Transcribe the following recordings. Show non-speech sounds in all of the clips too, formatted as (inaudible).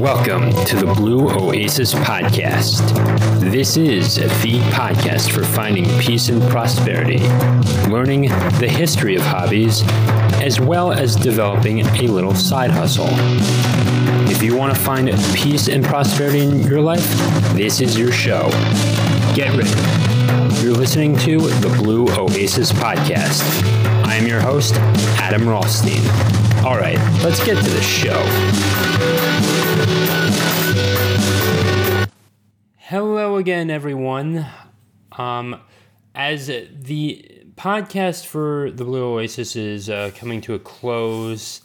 Welcome to the Blue Oasis Podcast. This is the podcast for finding peace and prosperity, learning the history of hobbies, as well as developing a little side hustle. If you want to find peace and prosperity in your life, this is your show. Get ready. You're listening to the Blue Oasis Podcast. I am your host, Adam Rothstein. All right, let's get to the show. Hello again, everyone. Um, as the podcast for the Blue Oasis is uh, coming to a close,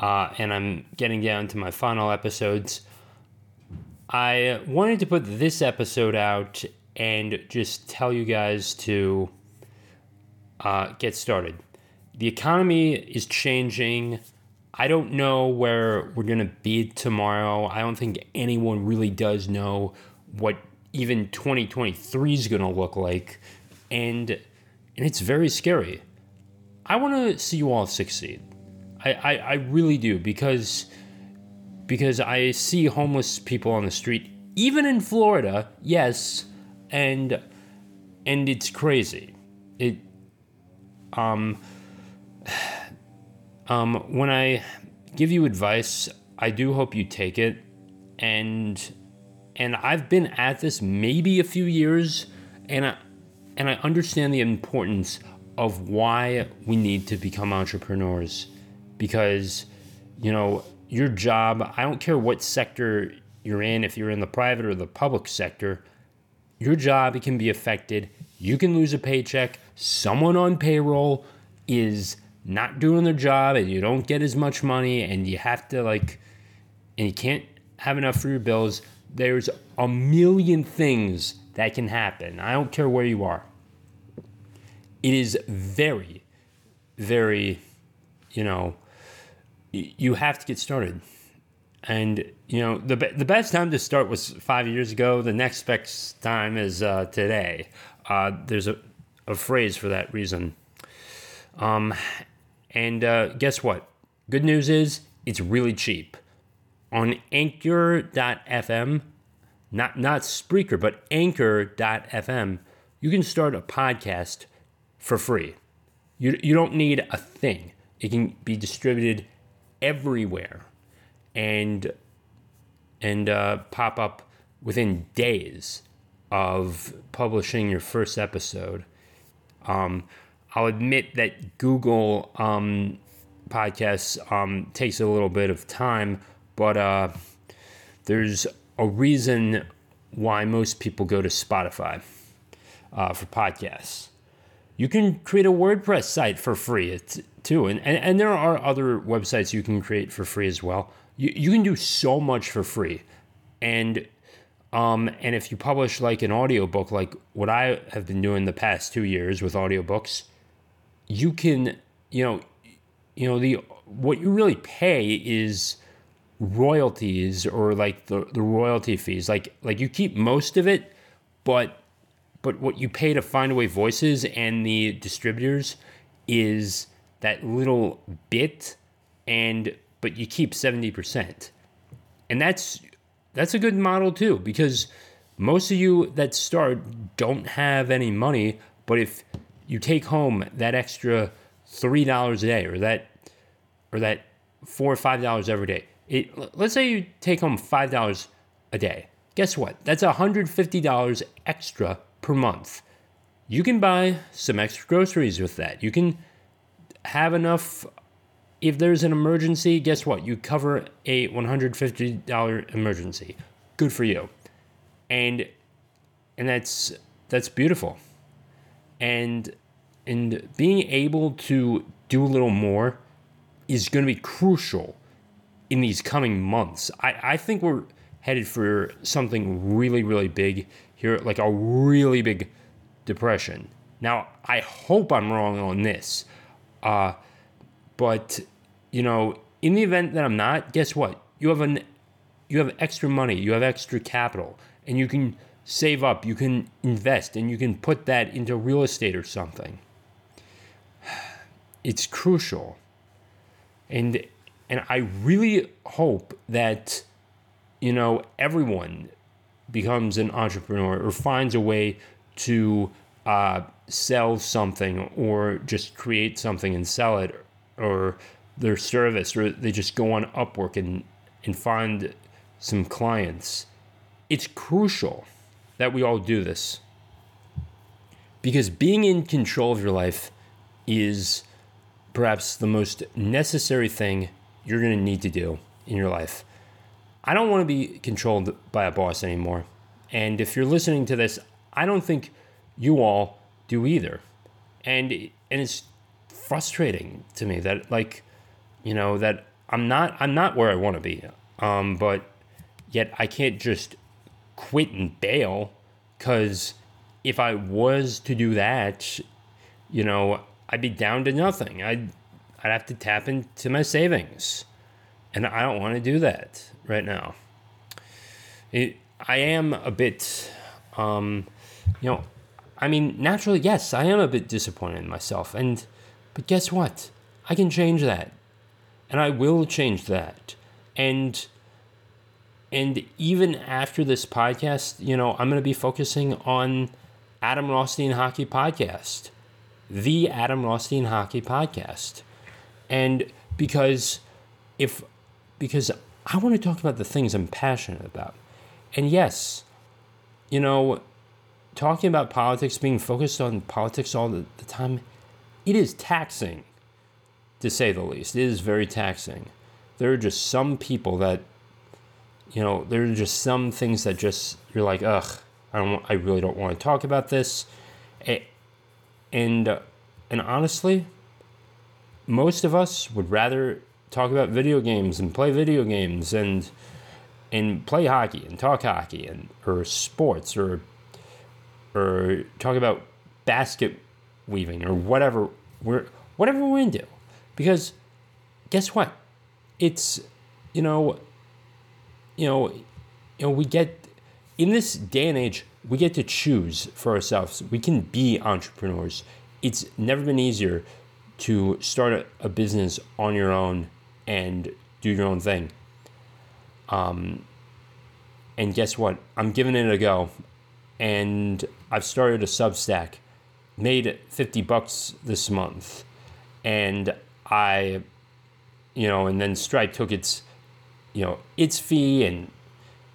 uh, and I'm getting down to my final episodes, I wanted to put this episode out and just tell you guys to uh, get started. The economy is changing. I don't know where we're going to be tomorrow. I don't think anyone really does know what even 2023 is going to look like. And and it's very scary. I want to see you all succeed. I, I, I really do because because I see homeless people on the street, even in Florida, yes, and and it's crazy. It um (sighs) um when I give you advice, I do hope you take it and and I've been at this maybe a few years and I and I understand the importance of why we need to become entrepreneurs because you know your job I don't care what sector you're in if you're in the private or the public sector your job can be affected. You can lose a paycheck. Someone on payroll is not doing their job and you don't get as much money and you have to like and you can't have enough for your bills. There's a million things that can happen. I don't care where you are. It is very very you know you have to get started. And you know the the best time to start was five years ago. The next best time is uh, today. Uh, there's a, a phrase for that reason. Um, and uh, guess what? Good news is it's really cheap. On Anchor.fm, not not Spreaker, but Anchor.fm, you can start a podcast for free. You you don't need a thing. It can be distributed everywhere and and uh, pop up within days of publishing your first episode. Um, I'll admit that Google um, podcasts um, takes a little bit of time, but uh, there's a reason why most people go to Spotify uh, for podcasts. You can create a WordPress site for free too, and, and, and there are other websites you can create for free as well. You, you can do so much for free. And um, and if you publish like an audiobook like what i have been doing the past two years with audiobooks you can you know you know the what you really pay is royalties or like the, the royalty fees. Like like you keep most of it but but what you pay to Findaway Voices and the distributors is that little bit and but you keep 70%. And that's that's a good model too because most of you that start don't have any money, but if you take home that extra $3 a day or that or that 4 or 5 dollars every day. It, let's say you take home $5 a day. Guess what? That's $150 extra per month. You can buy some extra groceries with that. You can have enough if there's an emergency, guess what? You cover a $150 emergency. Good for you. And and that's that's beautiful. And and being able to do a little more is going to be crucial in these coming months. I, I think we're headed for something really, really big here, like a really big depression. Now, I hope I'm wrong on this. Uh, but you know, in the event that I'm not, guess what? You have an you have extra money, you have extra capital, and you can save up, you can invest, and you can put that into real estate or something. (sighs) It's crucial. And and I really hope that you know, everyone becomes an entrepreneur or finds a way to uh, sell something or just create something and sell it or their service or they just go on Upwork and, and find some clients. It's crucial that we all do this because being in control of your life is perhaps the most necessary thing you're going to need to do in your life. I don't want to be controlled by a boss anymore. And if you're listening to this, I don't think you all do either. And and it's frustrating to me that like you know that I'm not I'm not where I want to be. Um, but yet I can't just quit and bail cuz if I was to do that, you know, I'd be down to nothing. I'd I'd have to tap into my savings. And I don't want to do that right now. It, I am a bit, um, you know, I mean, naturally, yes, I am a bit disappointed in myself. And, but guess what? I can change that. And I will change that. And, and even after this podcast, you know, I'm going to be focusing on Adam Rothstein Hockey Podcast, the Adam Rothstein Hockey Podcast. And because if, because I want to talk about the things I'm passionate about. And yes, you know, talking about politics, being focused on politics all the, the time, it is taxing, to say the least. It is very taxing. There are just some people that, you know, there are just some things that just you're like, ugh, I don't, I really don't want to talk about this, and uh, and honestly, most of us would rather talk about video games and play video games and and play hockey and talk hockey and or sports or or talk about basket weaving or whatever we're whatever we're into because guess what it's you know you know you know we get in this day and age we get to choose for ourselves we can be entrepreneurs it's never been easier to start a, a business on your own and do your own thing. Um, and guess what? I'm giving it a go. And I've started a Substack, made 50 bucks this month. And I, you know, and then Stripe took its, you know, its fee and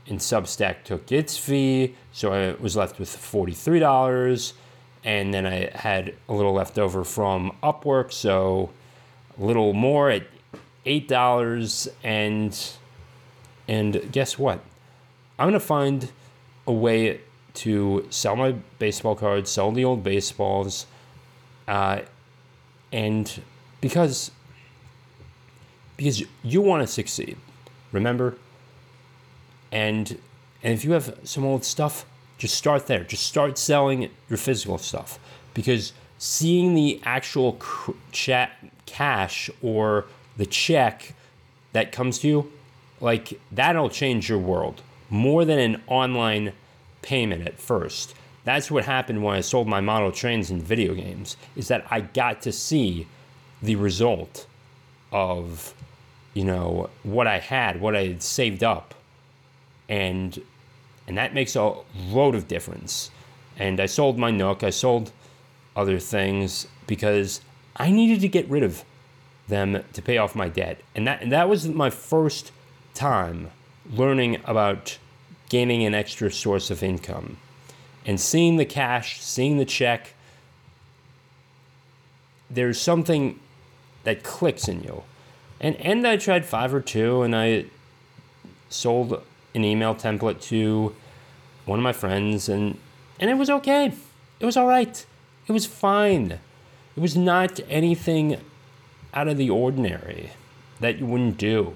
and Substack took its fee. So I was left with $43. And then I had a little left over from Upwork. So a little more at eight dollars and and guess what? I'm gonna find a way to sell my baseball cards, sell the old baseballs, uh, and because because you want to succeed, remember. And and if you have some old stuff, just start there. Just start selling your physical stuff because seeing the actual chat cash or the check that comes to you, like that'll change your world more than an online payment at first. That's what happened when I sold my model trains in video games, is that I got to see the result of, you know, what I had, what I had saved up. And and that makes a load of difference. And I sold my Nook, I sold other things because I needed to get rid of them to pay off my debt. And that, and that was my first time learning about gaining an extra source of income and seeing the cash, seeing the check. There's something that clicks in you. And, and I tried Fiverr two and I sold an email template to one of my friends and and it was okay. It was all right. It was fine. It was not anything out of the ordinary that you wouldn't do.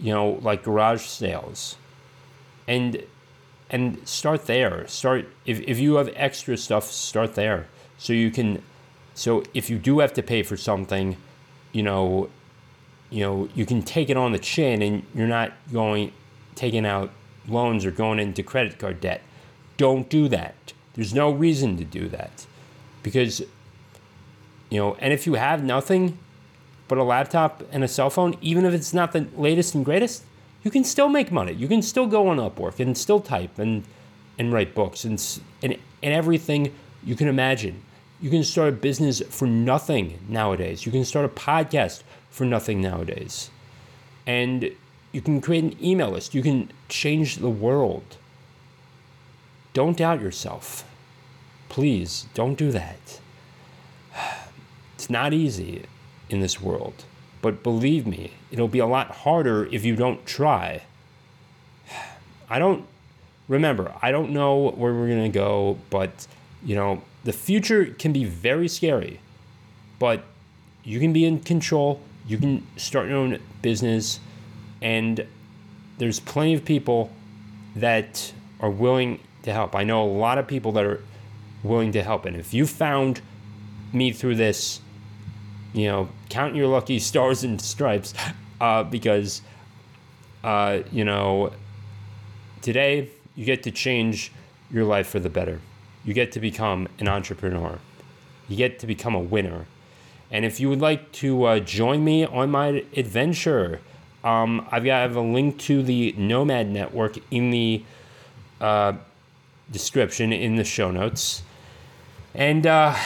You know, like garage sales. And and start there. Start if, if you have extra stuff, start there. So you can so if you do have to pay for something, you know, you know, you can take it on the chin and you're not going taking out loans or going into credit card debt. Don't do that. There's no reason to do that. Because you know, and if you have nothing, but a laptop and a cell phone, even if it's not the latest and greatest, you can still make money. You can still go on Upwork and still type and and write books and and and everything you can imagine. You can start a business for nothing nowadays. You can start a podcast for nothing nowadays. And you can create an email list. You can change the world. Don't doubt yourself. Please don't do that. (sighs) It's not easy in this world, but believe me, it'll be a lot harder if you don't try. (sighs) I don't remember, I don't know where we're going to go, but you know, the future can be very scary, but you can be in control. You can start your own business, and there's plenty of people that are willing to help. I know a lot of people that are willing to help. And if you found me through this, you know, count your lucky stars and stripes uh, because, uh, you know, today you get to change your life for the better. You get to become an entrepreneur. You get to become a winner. And if you would like to uh, join me on my adventure, um, I've got I have a link to the Nomad Network in the uh, description in the show notes. And uh,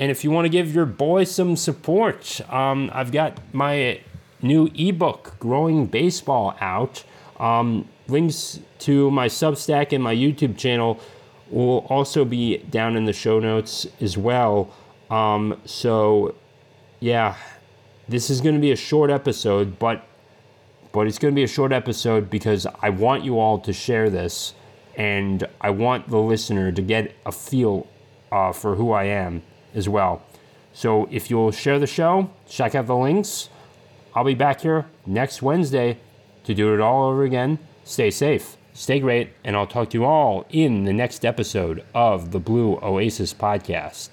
and if you want to give your boy some support, um, I've got my new ebook, Growing Baseball, out. Um, links to my Substack and my YouTube channel will also be down in the show notes as well. Um, so, yeah, this is going to be a short episode, but but it's going to be a short episode because I want you all to share this, and I want the listener to get a feel uh, for who I am as well. So if you'll share the show, check out the links. I'll be back here next Wednesday to do it all over again. Stay safe, stay great, and I'll talk to you all in the next episode of the Blue Oasis Podcast.